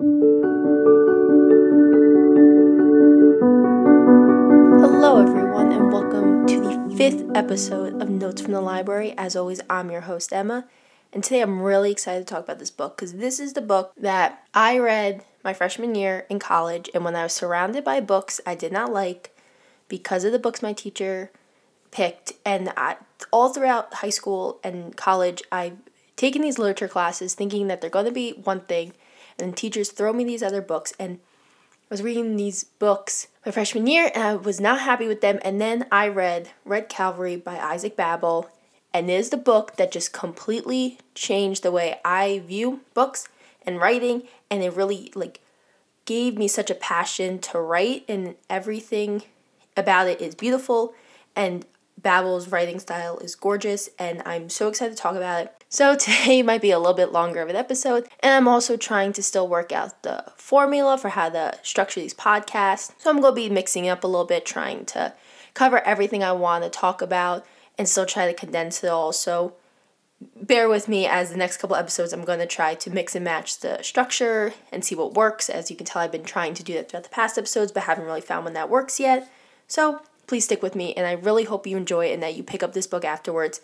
Hello, everyone, and welcome to the fifth episode of Notes from the Library. As always, I'm your host, Emma, and today I'm really excited to talk about this book because this is the book that I read my freshman year in college, and when I was surrounded by books I did not like because of the books my teacher picked, and I, all throughout high school and college, I've taken these literature classes thinking that they're going to be one thing, and teachers throw me these other books, and I was reading these books my freshman year and I was not happy with them. And then I read Red Calvary by Isaac Babel. And it is the book that just completely changed the way I view books and writing. And it really like gave me such a passion to write and everything about it is beautiful. And Babel's writing style is gorgeous, and I'm so excited to talk about it. So, today might be a little bit longer of an episode, and I'm also trying to still work out the formula for how to structure these podcasts. So, I'm going to be mixing up a little bit, trying to cover everything I want to talk about and still try to condense it all. So, bear with me as the next couple episodes I'm going to try to mix and match the structure and see what works. As you can tell, I've been trying to do that throughout the past episodes, but haven't really found one that works yet. So, please stick with me and I really hope you enjoy it and that you pick up this book afterwards.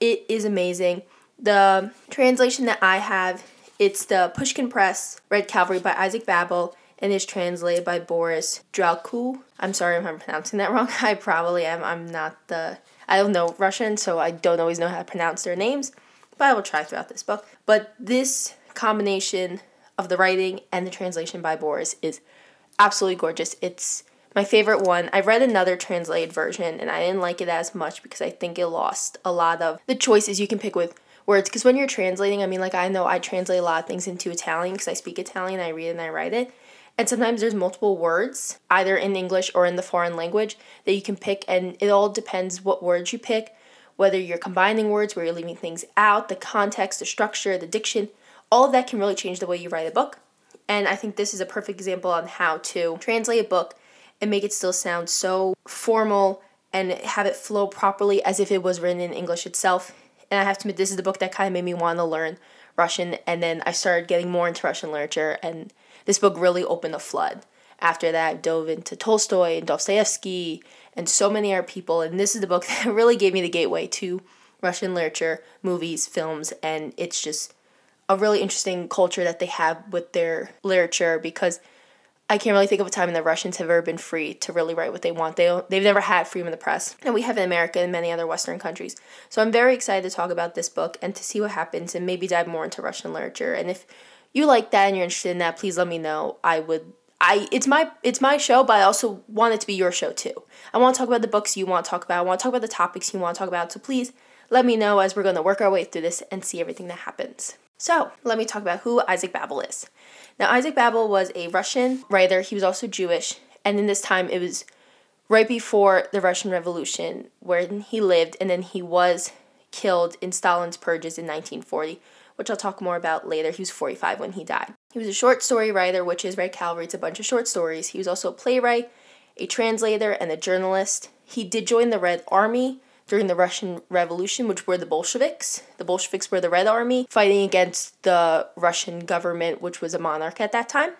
It is amazing. The translation that I have, it's the Pushkin Press Red Calvary by Isaac Babel and is translated by Boris Dralyuk. I'm sorry if I'm pronouncing that wrong. I probably am. I'm not the I don't know Russian, so I don't always know how to pronounce their names, but I will try throughout this book. But this combination of the writing and the translation by Boris is absolutely gorgeous. It's my favorite one, I've read another translated version and I didn't like it as much because I think it lost a lot of the choices you can pick with words. Because when you're translating, I mean, like I know I translate a lot of things into Italian because I speak Italian, I read and I write it. And sometimes there's multiple words, either in English or in the foreign language, that you can pick, and it all depends what words you pick, whether you're combining words, where you're leaving things out, the context, the structure, the diction, all of that can really change the way you write a book. And I think this is a perfect example on how to translate a book and make it still sound so formal and have it flow properly as if it was written in English itself. And I have to admit, this is the book that kind of made me want to learn Russian. And then I started getting more into Russian literature, and this book really opened a flood. After that, I dove into Tolstoy and Dostoevsky and so many other people. And this is the book that really gave me the gateway to Russian literature, movies, films, and it's just a really interesting culture that they have with their literature because I can't really think of a time when the Russians have ever been free to really write what they want. They they've never had freedom of the press, and we have in America and many other Western countries. So I'm very excited to talk about this book and to see what happens, and maybe dive more into Russian literature. And if you like that and you're interested in that, please let me know. I would. I it's my it's my show, but I also want it to be your show too. I want to talk about the books you want to talk about. I want to talk about the topics you want to talk about. So please let me know as we're going to work our way through this and see everything that happens. So let me talk about who Isaac Babel is. Now, Isaac Babel was a Russian writer. He was also Jewish. And in this time, it was right before the Russian Revolution where he lived, and then he was killed in Stalin's purges in 1940, which I'll talk more about later. He was 45 when he died. He was a short story writer, which is Red Cavalry. It's a bunch of short stories. He was also a playwright, a translator, and a journalist. He did join the Red Army during the Russian Revolution, which were the Bolsheviks. The Bolsheviks were the Red Army fighting against the Russian government, which was a monarch at that time.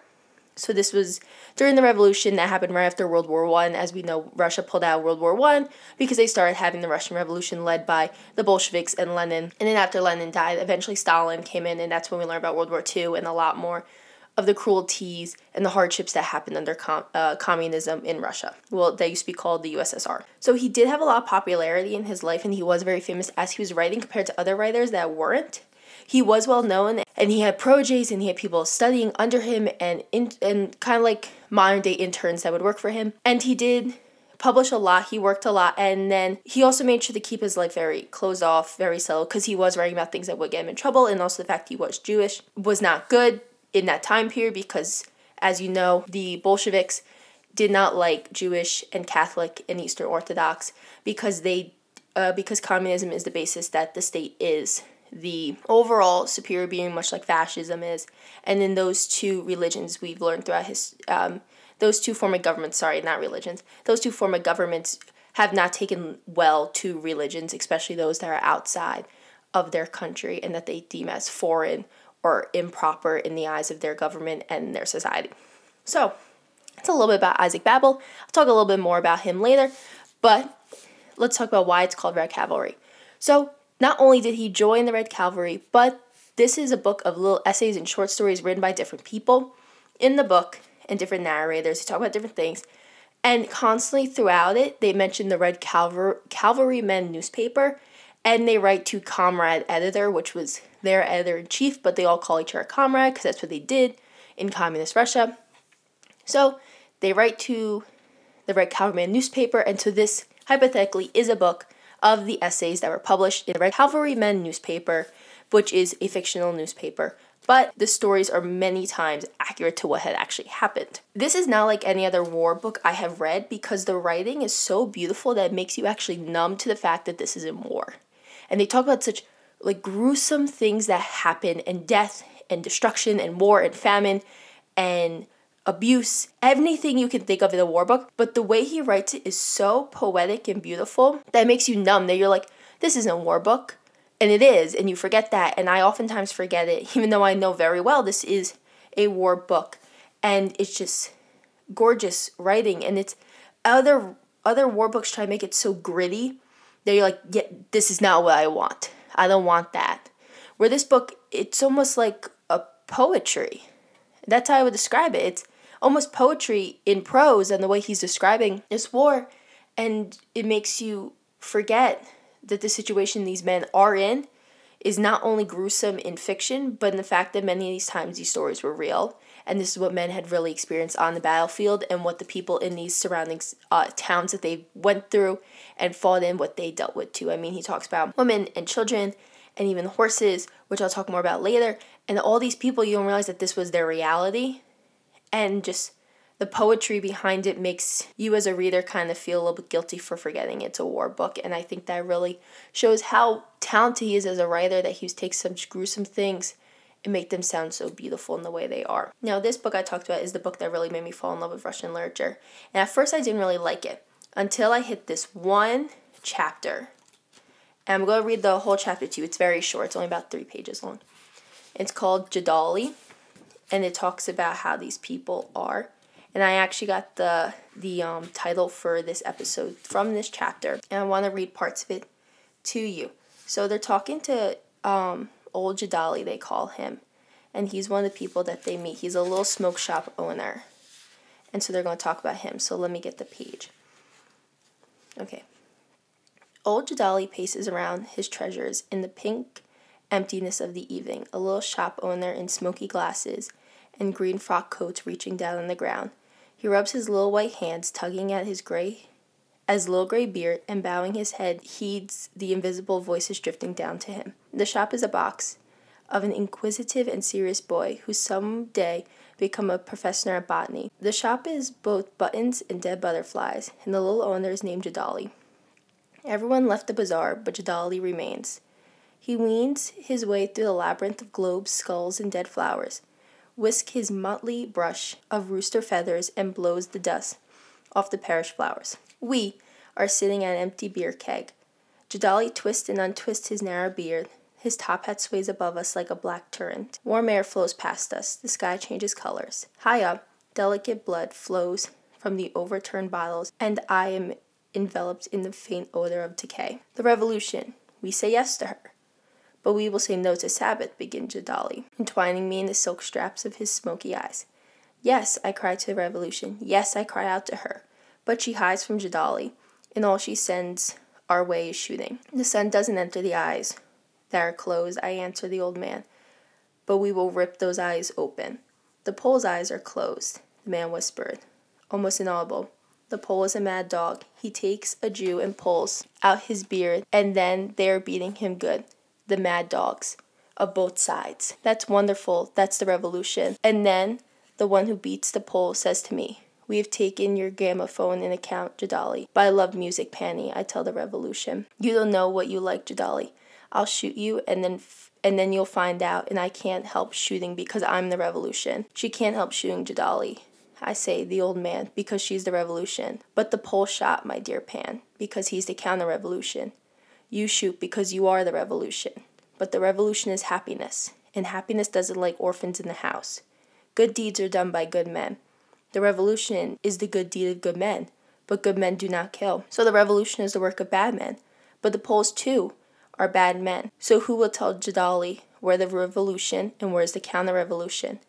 So this was during the revolution that happened right after World War One. As we know, Russia pulled out World War One because they started having the Russian Revolution led by the Bolsheviks and Lenin. And then after Lenin died, eventually Stalin came in, and that's when we learned about World War Two and a lot more of the cruelties and the hardships that happened under com- uh, communism in Russia. Well, that used to be called the USSR. So he did have a lot of popularity in his life, and he was very famous as he was writing compared to other writers that weren't. He was well known, and he had proteges, and he had people studying under him, and in, and kind of like modern day interns that would work for him. And he did publish a lot. He worked a lot, and then he also made sure to keep his life very closed off, very subtle, because he was writing about things that would get him in trouble, and also the fact he was Jewish was not good in that time period because, as you know, the Bolsheviks did not like Jewish and Catholic and Eastern Orthodox because they uh, because communism is the basis that the state is. The overall superior being much like fascism is. And then those two religions we've learned throughout his um, those two form of governments sorry not religions. Those two form of governments have not taken well to religions especially those that are outside of their country and that they deem as foreign or improper in the eyes of their government and their society. So, it's a little bit about Isaac Babel. I'll talk a little bit more about him later, but let's talk about why it's called Red Cavalry. So, not only did he join the Red Cavalry, but this is a book of little essays and short stories written by different people in the book and different narrators who talk about different things. And constantly throughout it, they mention the Red Cavalry, Cavalrymen newspaper and they write to Comrade Editor, which was their editor in chief, but they all call each other Comrade because that's what they did in communist Russia. So they write to the Red Cavalryman newspaper, and so this hypothetically is a book of the essays that were published in the Red Cavalrymen newspaper, which is a fictional newspaper. But the stories are many times accurate to what had actually happened. This is not like any other war book I have read because the writing is so beautiful that it makes you actually numb to the fact that this is in war. And they talk about such like gruesome things that happen and death and destruction and war and famine and abuse, anything you can think of in a war book. But the way he writes it is so poetic and beautiful that makes you numb that you're like, this isn't a war book. And it is, and you forget that. And I oftentimes forget it, even though I know very well this is a war book. And it's just gorgeous writing. And it's other other war books try to make it so gritty that you're like, yeah, this is not what I want. I don't want that. Where this book, it's almost like a poetry. That's how I would describe it. It's almost poetry in prose and the way he's describing this war. And it makes you forget that the situation these men are in is not only gruesome in fiction, but in the fact that many of these times these stories were real. And this is what men had really experienced on the battlefield and what the people in these surrounding uh, towns that they went through and fought in, what they dealt with too. I mean, he talks about women and children and even horses, which I'll talk more about later. And all these people, you don't realize that this was their reality. And just the poetry behind it makes you as a reader kind of feel a little bit guilty for forgetting it's a war book. And I think that really shows how talented he is as a writer that he takes such gruesome things and make them sound so beautiful in the way they are. Now, this book I talked about is the book that really made me fall in love with Russian literature. And at first, I didn't really like it until I hit this one chapter. And I'm going to read the whole chapter to you. It's very short, it's only about three pages long. It's called Gedali, and it talks about how these people are. And I actually got the the um, title for this episode from this chapter, and I want to read parts of it to you. So they're talking to um, old Gedali, they call him, and he's one of the people that they meet. He's a little smoke shop owner, and so they're going to talk about him. So let me get the page. Okay. Old Gedali paces around his treasures in the pink emptiness of the evening, a little shop owner in smoky glasses and green frock coats reaching down on the ground. He rubs his little white hands, tugging at his gray as little gray beard, and bowing his head, heeds the invisible voices drifting down to him. The shop is a box of an inquisitive and serious boy who some day become a professor of botany. The shop is both buttons and dead butterflies, and the little owner is named Gedali. Everyone left the bazaar, but Gedali remains. He weans his way through the labyrinth of globes, skulls, and dead flowers, whisks his motley brush of rooster feathers, and blows the dust off the perished flowers. We are sitting at an empty beer keg. Gedali twists and untwists his narrow beard, his top hat sways above us like a black torrent. Warm air flows past us. The sky changes colors. High up, delicate blood flows from the overturned bottles, and I am enveloped in the faint odor of decay. The revolution. We say yes to her. But we will say no to Sabbath, begins Gedali, entwining me in the silk straps of his smoky eyes. Yes, I cry to the revolution. Yes, I cry out to her. But she hides from Gedali, and all she sends our way is shooting. The sun doesn't enter the eyes, that are closed, I answer the old man. But we will rip those eyes open. The Pole's eyes are closed, the man whispered, almost inaudible. The Pole is a mad dog. He takes a Jew and pulls out his beard, and then they are beating him good. The mad dogs of both sides. That's wonderful. That's the revolution. And then the one who beats the Pole says to me, We have taken your gramophone in account, Gedali. But I love music, Panny, I tell the revolution. You don't know what you like, Gedali. I'll shoot you and then f- and then you'll find out and I can't help shooting because I'm the revolution. She can't help shooting Gedali. I say the old man because she's the revolution. But the pole shot, my dear Pan, because he's the counter revolution. You shoot because you are the revolution. But the revolution is happiness, and happiness doesn't like orphans in the house. Good deeds are done by good men. The revolution is the good deed of good men, but good men do not kill. So the revolution is the work of bad men. But the Poles, too, are bad men. So who will tell Gedali where the revolution and where is the counter revolution?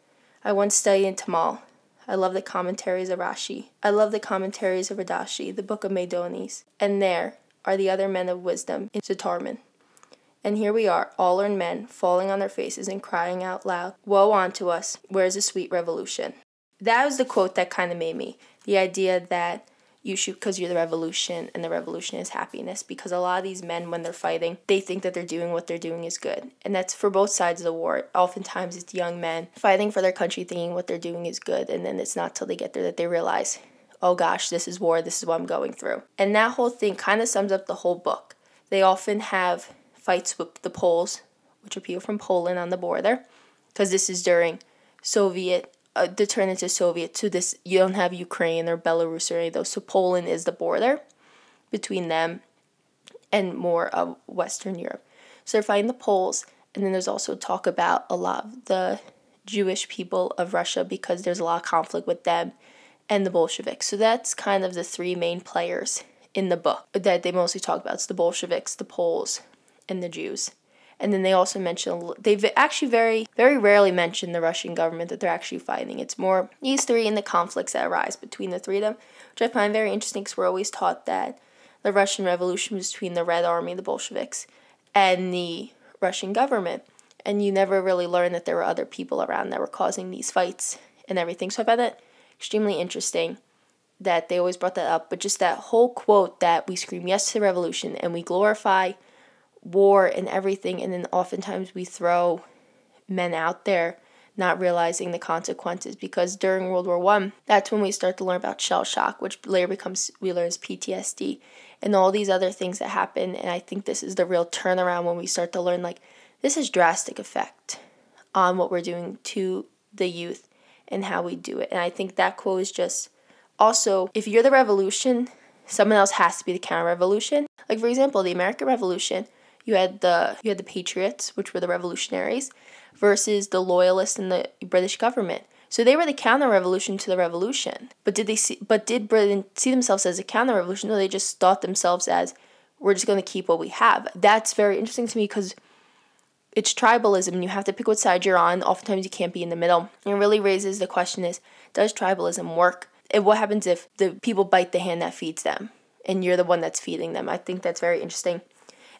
I once studied in Talmud. I love the commentaries of Rashi. I love the commentaries of Radashi, the book of Maimonides. And there are the other men of wisdom in Zatarman. And here we are, all learned men, falling on their faces and crying out loud, Woe unto us, where's the sweet revolution? That was the quote that kind of made me. The idea that you shoot because you're the revolution and the revolution is happiness because a lot of these men when they're fighting they think that they're doing what they're doing is good. And that's for both sides of the war. Oftentimes it's young men fighting for their country thinking what they're doing is good and then it's not till they get there that they realize oh gosh this is war. This is what i'm going through. And that whole thing kind of sums up the whole book. They often have fights with the poles which are people from poland on the border because this is during soviet uh, to turn into Soviet to this. You don't have Ukraine or Belarus or any of those. So Poland is the border between them and more of Western Europe. So they're fighting the Poles, and then there's also talk about a lot of the Jewish people of Russia because there's a lot of conflict with them and the Bolsheviks. So that's kind of the three main players in the book that they mostly talk about. It's the Bolsheviks, the Poles, and the Jews. And then they also mention they've actually very very rarely mentioned the Russian government that they're actually fighting. It's more these three and the conflicts that arise between the three of them, which I find very interesting because we're always taught that the Russian Revolution was between the Red Army, the Bolsheviks, and the Russian government. And you never really learn that there were other people around that were causing these fights and everything. So I find that extremely interesting that they always brought that up. But just that whole quote that we scream yes to the revolution and we glorify war and everything, and then oftentimes we throw men out there not realizing the consequences because during World War One, that's when we start to learn about shell shock, which later becomes we learn as PTSD and all these other things that happen. And I think this is the real turnaround when we start to learn like this is drastic effect on what we're doing to the youth and how we do it. And I think that quote is just also if you're the revolution, someone else has to be the counter revolution. Like for example, the American Revolution you had the you had the patriots, which were the revolutionaries, versus the loyalists and the British government. So they were the counter revolution to the revolution. But did they see but did Britain see themselves as a counter revolution? No, they just thought themselves as we're just going to keep what we have. That's very interesting to me because it's tribalism you have to pick what side you're on. Oftentimes you can't be in the middle. And it really raises the question is does tribalism work? And what happens if the people bite the hand that feeds them and you're the one that's feeding them? I think that's very interesting.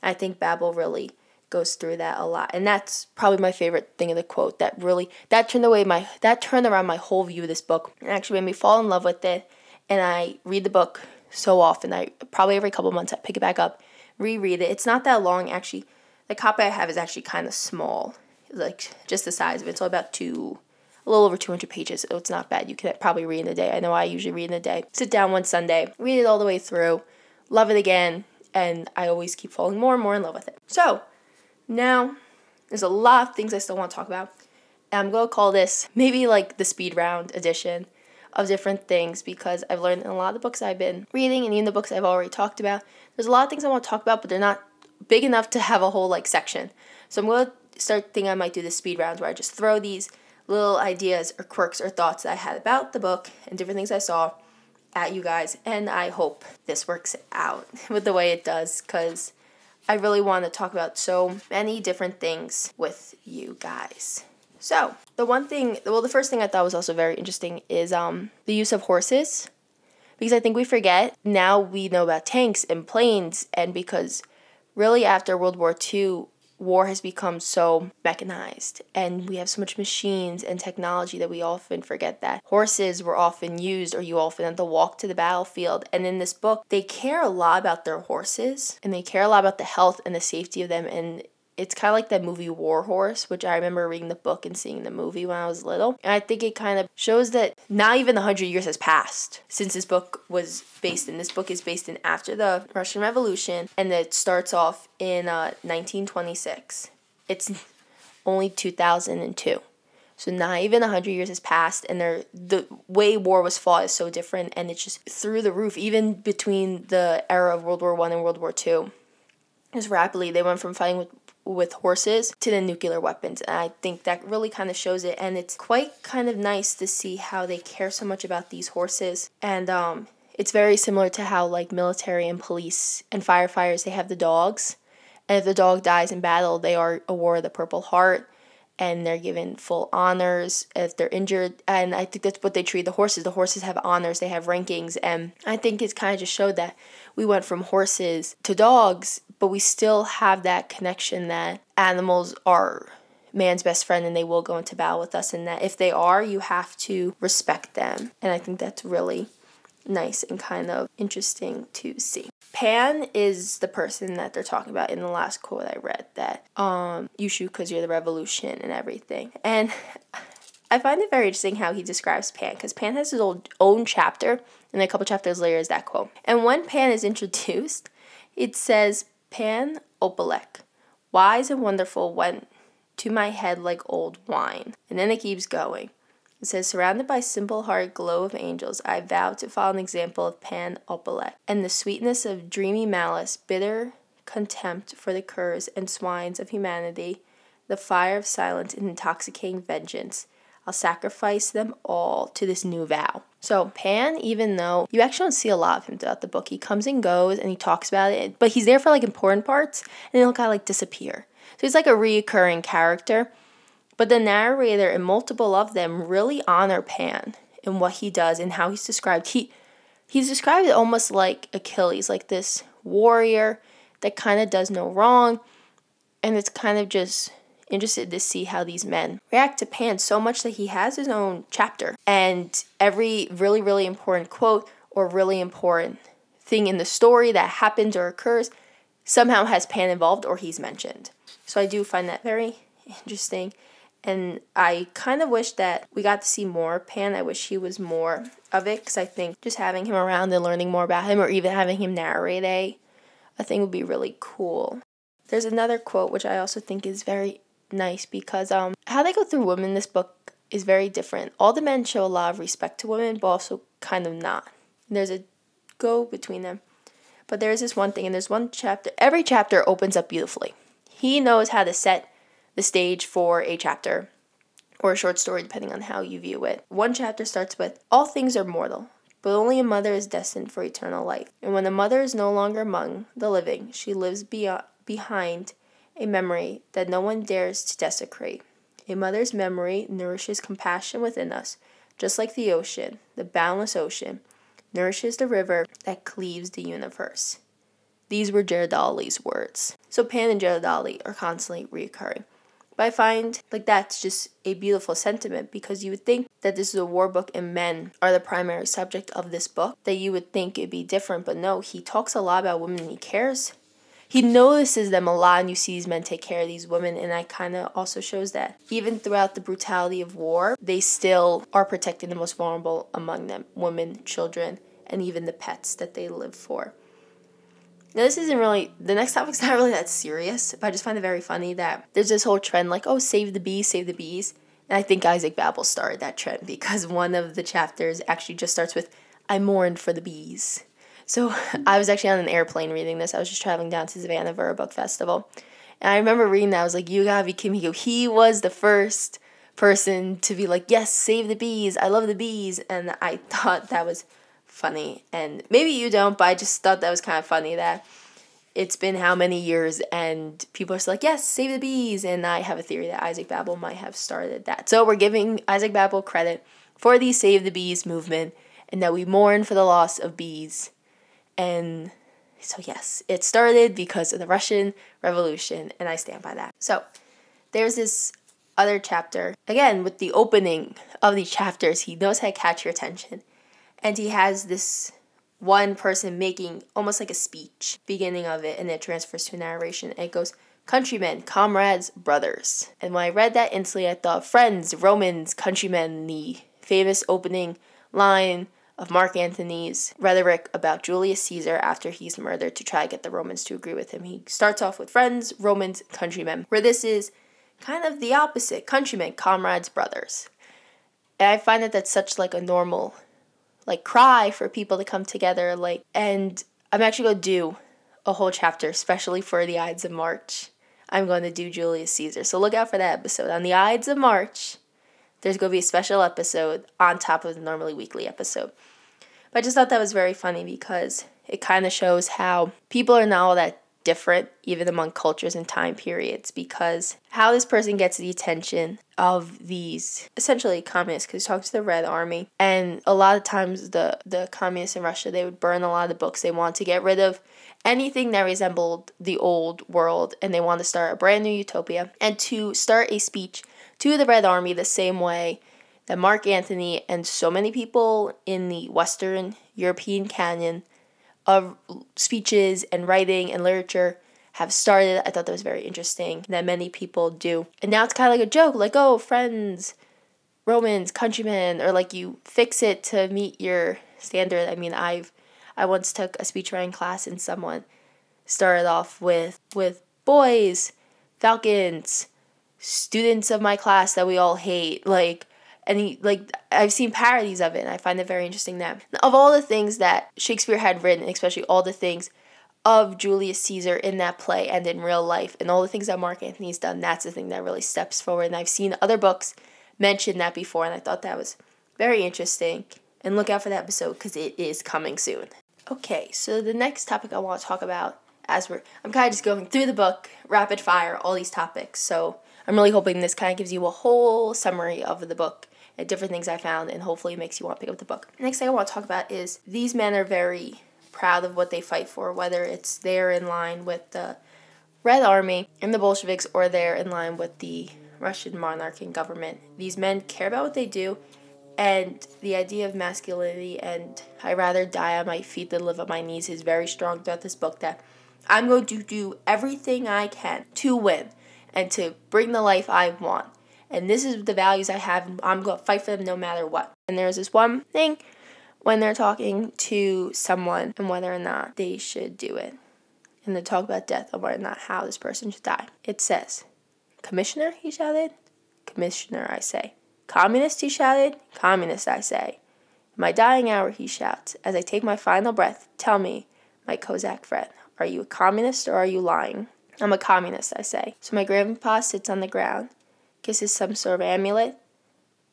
I think Babel really goes through that a lot. And that's probably my favorite thing in the quote that really that turned away my that turned around my whole view of this book and actually made me fall in love with it. And I read the book so often. I probably every couple months I pick it back up, reread it. It's not that long actually. The copy I have is actually kind of small. Like just the size of it. It's all about two a little over 200 pages, so it's not bad. You can probably read in a day. I know I usually read in a day. Sit down one Sunday, read it all the way through, love it again, and I always keep falling more and more in love with it. So now there's a lot of things I still want to talk about. And I'm going to call this maybe like the speed round edition of different things because I've learned in a lot of the books I've been reading and even the books I've already talked about. There's a lot of things I want to talk about, but they're not big enough to have a whole like section. So I'm going to start thinking I might do the speed rounds where I just throw these little ideas or quirks or thoughts that I had about the book and different things I saw at you guys. And I hope this works out with the way it does because I really want to talk about so many different things with you guys. So, the one thing, well, the first thing I thought was also very interesting is um, the use of horses. Because I think we forget now we know about tanks and planes, and because really after World War II, war has become so mechanized and we have so much machines and technology that we often forget that. Horses were often used or you often had to walk to the battlefield and in this book they care a lot about their horses and they care a lot about the health and the safety of them and it's kind of like that movie War Horse, which I remember reading the book and seeing the movie when I was little. And I think it kind of shows that not even 100 years has passed since this book was based in. This book is based in after the Russian Revolution, and it starts off in uh, 1926. It's only 2002. So not even 100 years has passed and the way war was fought is so different and it's just through the roof even between the era of World War 1 and World War 2. Just rapidly they went from fighting with with horses to the nuclear weapons. And I think that really kind of shows it. And it's quite kind of nice to see how they care so much about these horses. And um, it's very similar to how like military and police and firefighters they have the dogs. And if the dog dies in battle, they are awarded the Purple Heart and they're given full honors if they're injured. And I think that's what they treat the horses. The horses have honors, they have rankings. And I think it's kind of just showed that we went from horses to dogs, but we still have that connection that animals are man's best friend and they will go into battle with us. And that if they are, you have to respect them. And I think that's really nice and kind of interesting to see. Pan is the person that they're talking about in the last quote I read that um you shoot because you're the revolution and everything. And I find it very interesting how he describes Pan because Pan has his old, own chapter, and a couple chapters later is that quote. And when Pan is introduced, it says, Pan Apolek, wise and wonderful, went to my head like old wine. And then it keeps going. It says, Surrounded by simple heart glow of angels, I vow to follow an example of Pan Apolek, and the sweetness of dreamy malice, bitter contempt for the curs and swines of humanity, the fire of silence and intoxicating vengeance. I'll sacrifice them all to this new vow. So, Pan, even though you actually don't see a lot of him throughout the book, he comes and goes and he talks about it, but he's there for like important parts and he'll kind of like disappear. So, he's like a reoccurring character. But the narrator and multiple of them really honor Pan and what he does and how he's described. He he's described almost like Achilles, like this warrior that kind of does no wrong. And it's kind of just interested to see how these men react to Pan so much that he has his own chapter. And every really, really important quote or really important thing in the story that happens or occurs somehow has Pan involved or he's mentioned. So I do find that very interesting. And I kind of wish that we got to see more Pan. I wish he was more of it because I think just having him around and learning more about him or even having him narrate a, a thing would be really cool. There's another quote which I also think is very nice because um how they go through women in this book is very different. All the men show a lot of respect to women, but also kind of not. There's a go between them. But there's this one thing, and there's one chapter. Every chapter opens up beautifully. He knows how to set the stage for a chapter or a short story, depending on how you view it. One chapter starts with All things are mortal, but only a mother is destined for eternal life. And when a mother is no longer among the living, she lives beyond, behind a memory that no one dares to desecrate. A mother's memory nourishes compassion within us, just like the ocean, the boundless ocean, nourishes the river that cleaves the universe. These were Gedali's words. So Pan and Gedali are constantly reoccurring. But I find like that's just a beautiful sentiment because you would think that this is a war book and men are the primary subject of this book, that you would think it'd be different, but no, he talks a lot about women he cares. He notices them a lot, and you see these men take care of these women, and that kind of also shows that even throughout the brutality of war, they still are protecting the most vulnerable among them women, children, and even the pets that they live for. Now, this isn't really, the next topic's not really that serious, but I just find it very funny that there's this whole trend like, oh, save the bees, save the bees. And I think Isaac Babel started that trend because one of the chapters actually just starts with, I mourned for the bees. So I was actually on an airplane reading this. I was just traveling down to Savannah for a book festival. And I remember reading that. I was like, you gotta be kidding me. He was the first person to be like, yes, save the bees. I love the bees. And I thought that was funny. And maybe you don't, but I just thought that was kind of funny that it's been how many years and people are still like, yes, save the bees. And I have a theory that Isaac Babel might have started that. So we're giving Isaac Babel credit for the Save the Bees movement and that we mourn for the loss of bees. And so, yes, it started because of the Russian Revolution, and I stand by that. So, there's this other chapter. Again, with the opening of these chapters, he knows how to catch your attention and he has this one person making almost like a speech beginning of it and it transfers to narration. And it goes countrymen comrades brothers. And when i read that instantly i thought friends romans countrymen the famous opening line of mark antony's rhetoric about julius caesar after he's murdered to try to get the romans to agree with him. He starts off with friends romans countrymen where this is kind of the opposite countrymen comrades brothers. And i find that that's such like a normal like cry for people to come together like and i'm actually going to do a whole chapter especially for the ides of march I'm going to do Julius Caesar. So look out for that episode. On the Ides of March, there's going to be a special episode on top of the normally weekly episode. But I just thought that was very funny because it kind of shows how people are not all that different, even among cultures and time periods, because how this person gets the attention of these essentially communists, because he talks to the Red Army, and a lot of times the the communists in Russia they would burn a lot of the books. They want to get rid of anything that resembled the old world, and they want to start a brand new utopia, and to start a speech to the Red Army the same way that Mark Antony and so many people in the Western European canon of speeches and writing and literature have started. I thought that was very interesting that many people do. And now it's kind of like a joke, like, oh, friends, Romans, countrymen, or like you fix it to meet your standard. I mean, I've I once took a speech writing class and someone started off with with boys, falcons, students of my class that we all hate, like and he like I've seen parodies of it and I find it very interesting that of all the things that Shakespeare had written, especially all the things of Julius Caesar in that play and in real life and all the things that Mark Antony's done, that's the thing that really steps forward. And I've seen other books mention that before and I thought that was very interesting. And look out for that episode because it is coming soon. Okay, so the next topic I want to talk about as we're I'm kind of just going through the book, rapid fire, all these topics. So I'm really hoping this kind of gives you a whole summary of the book different things I found, and hopefully it makes you want to pick up the book. Next thing I want to talk about is these men are very proud of what they fight for, whether it's they're in line with the Red Army and the Bolsheviks or they're in line with the Russian monarch and government. These men care about what they do, and the idea of masculinity and I rather die on my feet than live on my knees is very strong throughout this book. That I'm going to do everything I can to win and to bring the life I want and this is the values I have. I'm going to fight for them no matter what. And there's this one thing when they're talking to someone and whether or not they should do it. And they talk about death and whether or not how this person should die. It says, Commissioner, he shouted. Commissioner, I say. Communist, he shouted. Communist, I say. In my dying hour, he shouts, as I take my final breath, tell me, my Cossack friend, are you a communist or are you lying? I'm a communist, I say. So my grandpa sits on the ground kisses some sort of amulet,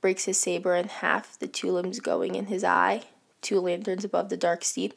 breaks his saber in half, the two limbs going in his eye, two lanterns above the dark steep.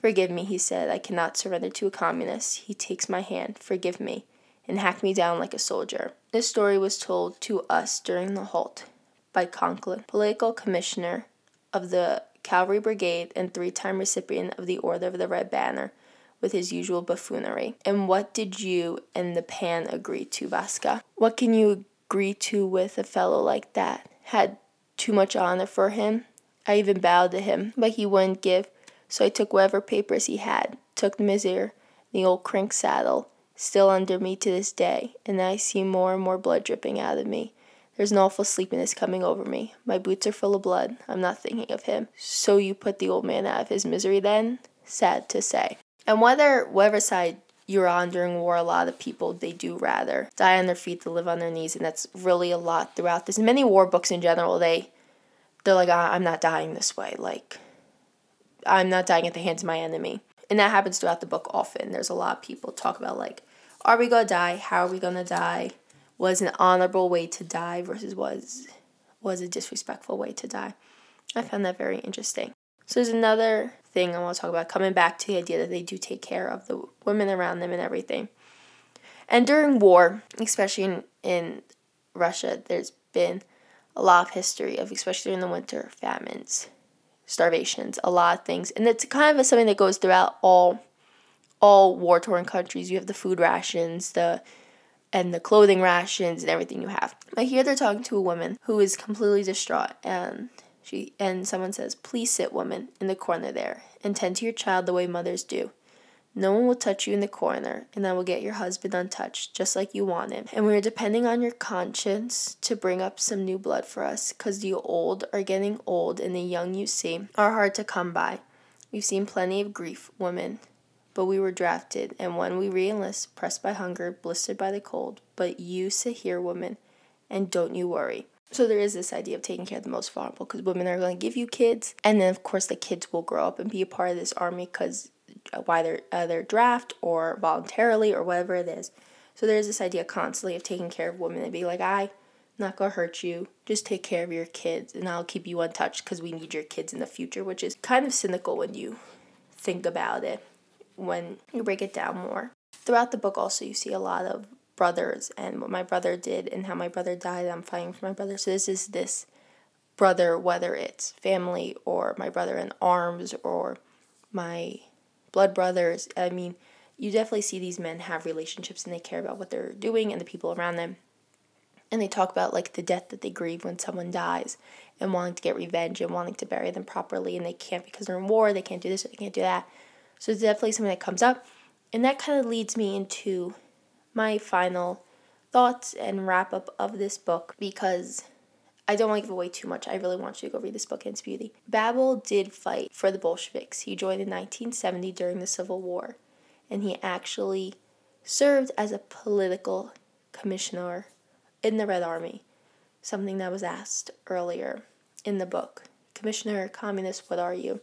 Forgive me, he said, I cannot surrender to a communist. He takes my hand, forgive me, and hack me down like a soldier. This story was told to us during the halt by Konkin, political commissioner of the Cavalry Brigade and three time recipient of the Order of the Red Banner, with his usual buffoonery. And what did you and the pan agree to, Vaska? What can you agree to with a fellow like that. Had too much honor for him. I even bowed to him, but he wouldn't give, so I took whatever papers he had, took the missier, the old crink saddle, still under me to this day, and I see more and more blood dripping out of me. There's an awful sleepiness coming over me. My boots are full of blood. I'm not thinking of him. So you put the old man out of his misery then? Sad to say. And whether whatever side you're on during war, a lot of people they do rather die on their feet than live on their knees, and that's really a lot throughout this. Many war books in general, they they're like, I'm not dying this way. Like, I'm not dying at the hands of my enemy, and that happens throughout the book often. There's a lot of people talk about like, are we gonna die? How are we gonna die? Was an honorable way to die versus was was a disrespectful way to die. I found that very interesting. So there's another thing I want to talk about, coming back to the idea that they do take care of the women around them and everything. And during war, especially in, in Russia, there's been a lot of history of, especially during the winter, famines, starvations, a lot of things. And it's kind of something that goes throughout all all war torn countries. You have the food rations, the and the clothing rations and everything you have. But here they're talking to a woman who is completely distraught and she and someone says, "Please sit, woman, in the corner there, and tend to your child the way mothers do. No one will touch you in the corner, and I will get your husband untouched, just like you want him. And we are depending on your conscience to bring up some new blood for us, because the old are getting old, and the young, you see, are hard to come by. We've seen plenty of grief, woman, but we were drafted, and when we reenlist, pressed by hunger, blistered by the cold. But you sit here, woman, and don't you worry. So there is this idea of taking care of the most vulnerable because women are going to give you kids, and then of course the kids will grow up and be a part of this army because whether uh, their draft or voluntarily or whatever it is. So there's this idea constantly of taking care of women and be like, I not gonna hurt you. Just take care of your kids and I'll keep you untouched because we need your kids in the future, which is kind of cynical when you think about it, when you break it down more. Throughout the book, also, you see a lot of brothers and what my brother did and how my brother died. I'm fighting for my brother. So this is this brother, whether it's family or my brother in arms or my blood brothers. I mean, you definitely see these men have relationships and they care about what they're doing and the people around them. And they talk about like the death that they grieve when someone dies and wanting to get revenge and wanting to bury them properly and they can't because they're in war, they can't do this they can't do that. So it's definitely something that comes up. And that kind of leads me into my final thoughts and wrap up of this book because I don't want to give away too much. I really want you to go read this book in its beauty. Babel did fight for the Bolsheviks. He joined in 1970 during the Civil War, and he actually served as a political commissioner in the Red Army, something that was asked earlier in the book. Commissioner, communist, what are you?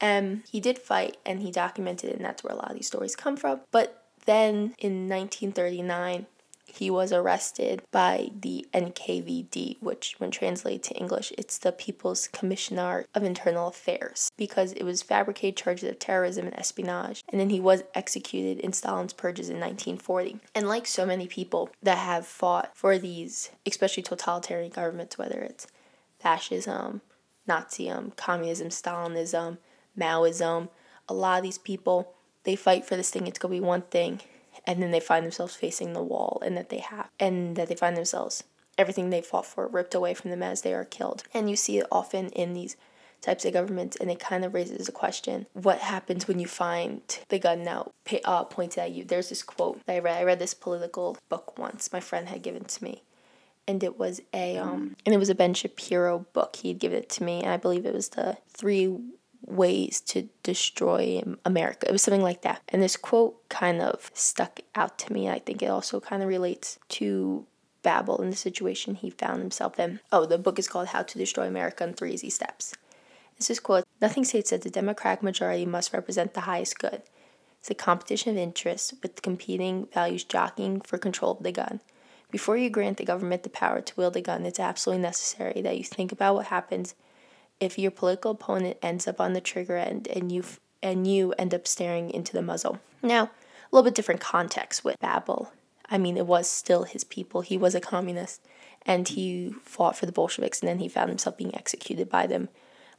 Um, he did fight and he documented it, and that's where a lot of these stories come from. But then in 1939, he was arrested by the NKVD, which, when translated to English, it's the People's Commissioner of Internal Affairs, because it was fabricated charges of terrorism and espionage. And then he was executed in Stalin's purges in 1940. And like so many people that have fought for these, especially totalitarian governments, whether it's fascism, Nazism, communism, Stalinism, Maoism, a lot of these people, they fight for this thing, it's to be one thing, and then they find themselves facing the wall and that they have and that they find themselves everything they fought for ripped away from them as they are killed. And you see it often in these types of governments and it kind of raises a question what happens when you find the gun now? Uh, pointed at you. There's this quote that i read i read this political book once my friend had given to me. And it was a um and it was a ben shapiro book. He'd given it to me and i believe it was the three ways to destroy America. It was something like that. And this quote kind of stuck out to me. I think it also kind of relates to Babel and the situation he found himself in. Oh, the book is called How to Destroy America in Three Easy Steps. This is quote Nothing states that the Democratic majority must represent the highest good. It's a competition of interests with competing values jockeying for control of the gun. Before you grant the government the power to wield a gun, it's absolutely necessary that you think about what happens if your political opponent ends up on the trigger end and you and you end up staring into the muzzle. Now, a little bit different context with Babel. I mean, it was still his people. He was a communist and he fought for the Bolsheviks and then he found himself being executed by them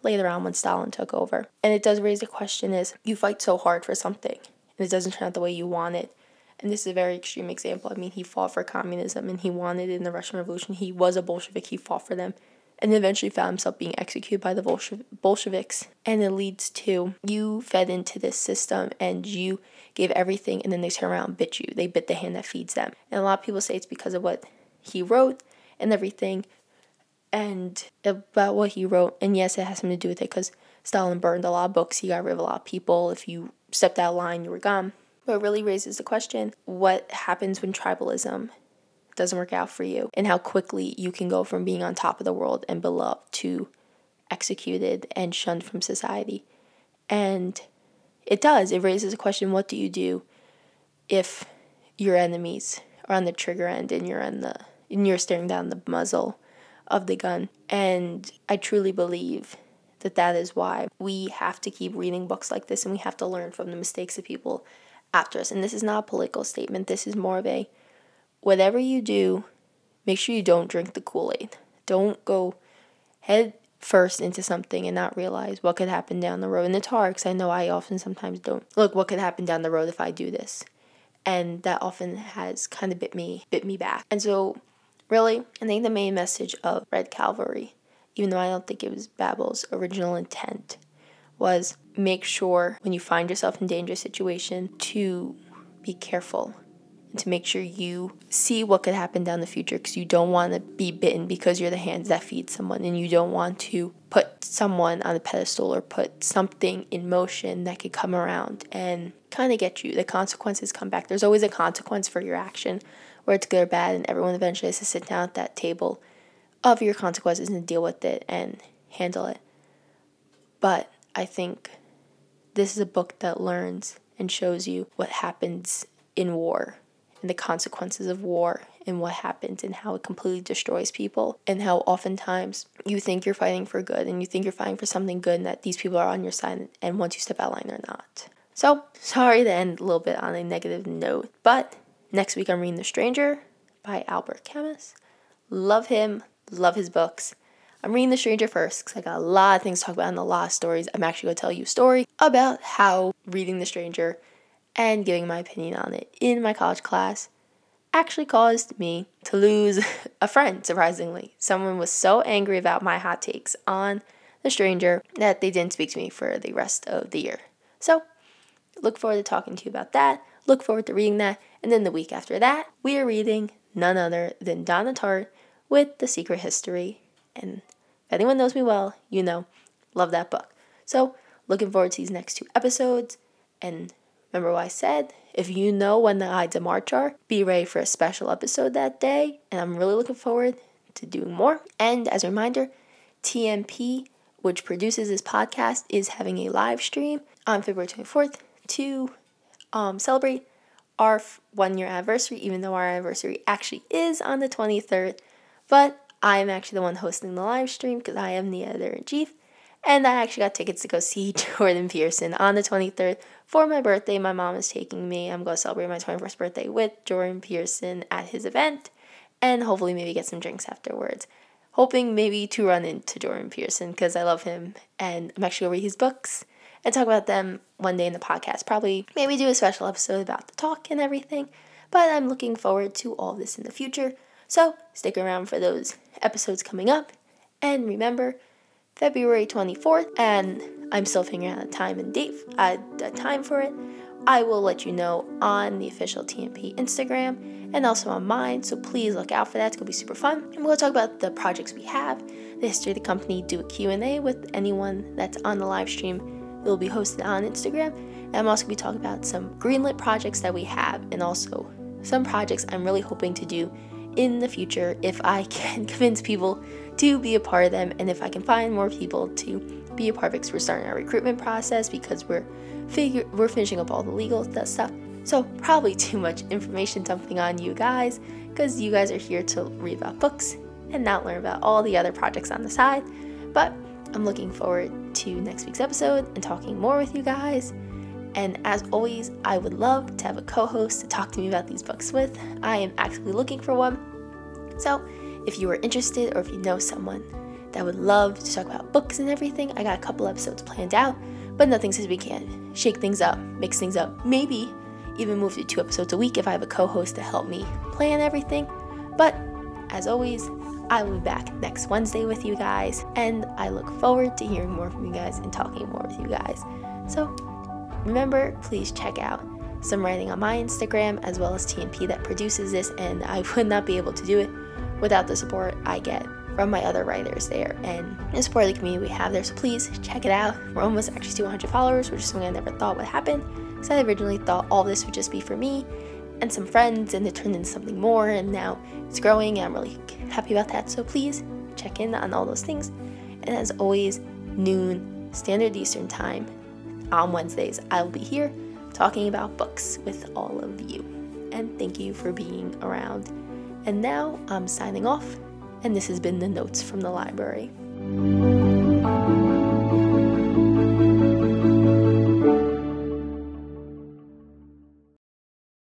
later on when Stalin took over. And it does raise the question is you fight so hard for something and it doesn't turn out the way you want it. And this is a very extreme example. I mean, he fought for communism and he wanted it in the Russian Revolution. He was a Bolshevik. He fought for them and eventually found himself being executed by the Bolsheviks. And it leads to you fed into this system and you gave everything, and then they turn around and bit you. They bit the hand that feeds them. And a lot of people say it's because of what he wrote and everything, and about what he wrote. And yes, it has something to do with it because Stalin burned a lot of books, he got rid of a lot of people. If you stepped out of line, you were gone. But it really raises the question what happens when tribalism doesn't work out for you and how quickly you can go from being on top of the world and beloved to executed and shunned from society. And it does. It raises a question what do you do if your enemies are on the trigger end and you're on the and you're staring down the muzzle of the gun. And I truly believe that that is why we have to keep reading books like this and we have to learn from the mistakes of people after us. And this is not a political statement. This is more of a whatever you do, make sure you don't drink the Kool Aid. Don't go head first into something and not realize what could happen down the road. And it's hard because I know I often sometimes don't look what could happen down the road if I do this. And that often has kind of bit me bit me back. And so really, I think the main message of Red Cavalry, even though I don't think it was Babel's original intent, was make sure when you find yourself in dangerous situation to be careful to make sure you see what could happen down the future because you don't want to be bitten because you're the hands that feed someone and you don't want to put someone on a pedestal or put something in motion that could come around and kind of get you. The consequences come back. There's always a consequence for your action, where it's good or bad, and everyone eventually has to sit down at that table of your consequences and deal with it and handle it. But I think this is a book that learns and shows you what happens in war and the consequences of war and what happens and how it completely destroys people and how oftentimes you think you're fighting for good and you think you're fighting for something good and that these people are on your side and once you step out line they're not. So sorry to end a little bit on a negative note, but next week I'm reading The Stranger by Albert Camus. Love him, love his books. I'm reading The Stranger first because I got a lot of things to talk about and a lot of stories. I'm actually going to tell you a story about how reading The Stranger and giving my opinion on it in my college class actually caused me to lose a friend, surprisingly. Someone was so angry about my hot takes on The Stranger that they didn't speak to me for the rest of the year. So, look forward to talking to you about that. Look forward to reading that. And then the week after that, we are reading none other than Donna Tartt with The Secret History. And if anyone knows me well, you know, love that book. So, looking forward to these next two episodes. And remember what I said? If you know when the Ides of March are, be ready for a special episode that day. And I'm really looking forward to doing more. And as a reminder, TNP, which produces this podcast, is having a live stream on February 24th to um, celebrate our one year anniversary, even though our anniversary actually is on the 23rd. But I'm actually the one hosting the live stream because I am the editor in chief. And I actually got tickets to go see Jordan Peterson on the 23rd for my birthday. My mom is taking me. I'm going to celebrate my 21st birthday with Jordan Peterson at his event and hopefully maybe get some drinks afterwards. Hoping maybe to run into Jordan Peterson because I love him and I'm actually going to read his books and talk about them one day in the podcast. Probably maybe do a special episode about the talk and everything. But I'm looking forward to all this in the future. So stick around for those episodes coming up. And remember, February 24th, and I'm still figuring out a time and date, uh, a time for it. I will let you know on the official TNP Instagram and also on mine. So please look out for that. It's gonna be super fun. And we'll talk about the projects we have, the history of the company, do a Q&A with anyone that's on the live stream. It will be hosted on Instagram. And I'm also gonna be talking about some greenlit projects that we have and also some projects I'm really hoping to do in the future if I can convince people to be a part of them and if I can find more people to be a part of it. We're starting our recruitment process because we're figure we're finishing up all the legal stuff. So probably too much information dumping on you guys because you guys are here to read about books and not learn about all the other projects on the side. But I'm looking forward to next week's episode and talking more with you guys. And as always, I would love to have a co host to talk to me about these books with. I am actively looking for one. So if you are interested or if you know someone that would love to talk about books and everything, I got a couple episodes planned out, but nothing says we can't shake things up, mix things up, maybe even move to two episodes a week if I have a co host to help me plan everything. But as always, I will be back next Wednesday with you guys, and I look forward to hearing more from you guys and talking more with you guys. So Remember, please check out some writing on my Instagram as well as TNP that produces this, and I would not be able to do it without the support I get from my other writers there and the support the community we have there. So please check it out. We're almost actually 200 followers, which is something I never thought would happen. Because I originally thought all this would just be for me and some friends, and it turned into something more, and now it's growing, and I'm really happy about that. So please check in on all those things. And as always, noon Standard Eastern Time on Wednesdays, I'll be here talking about books with all of you. And thank you for being around. And now I'm signing off, and this has been the Notes from the Library.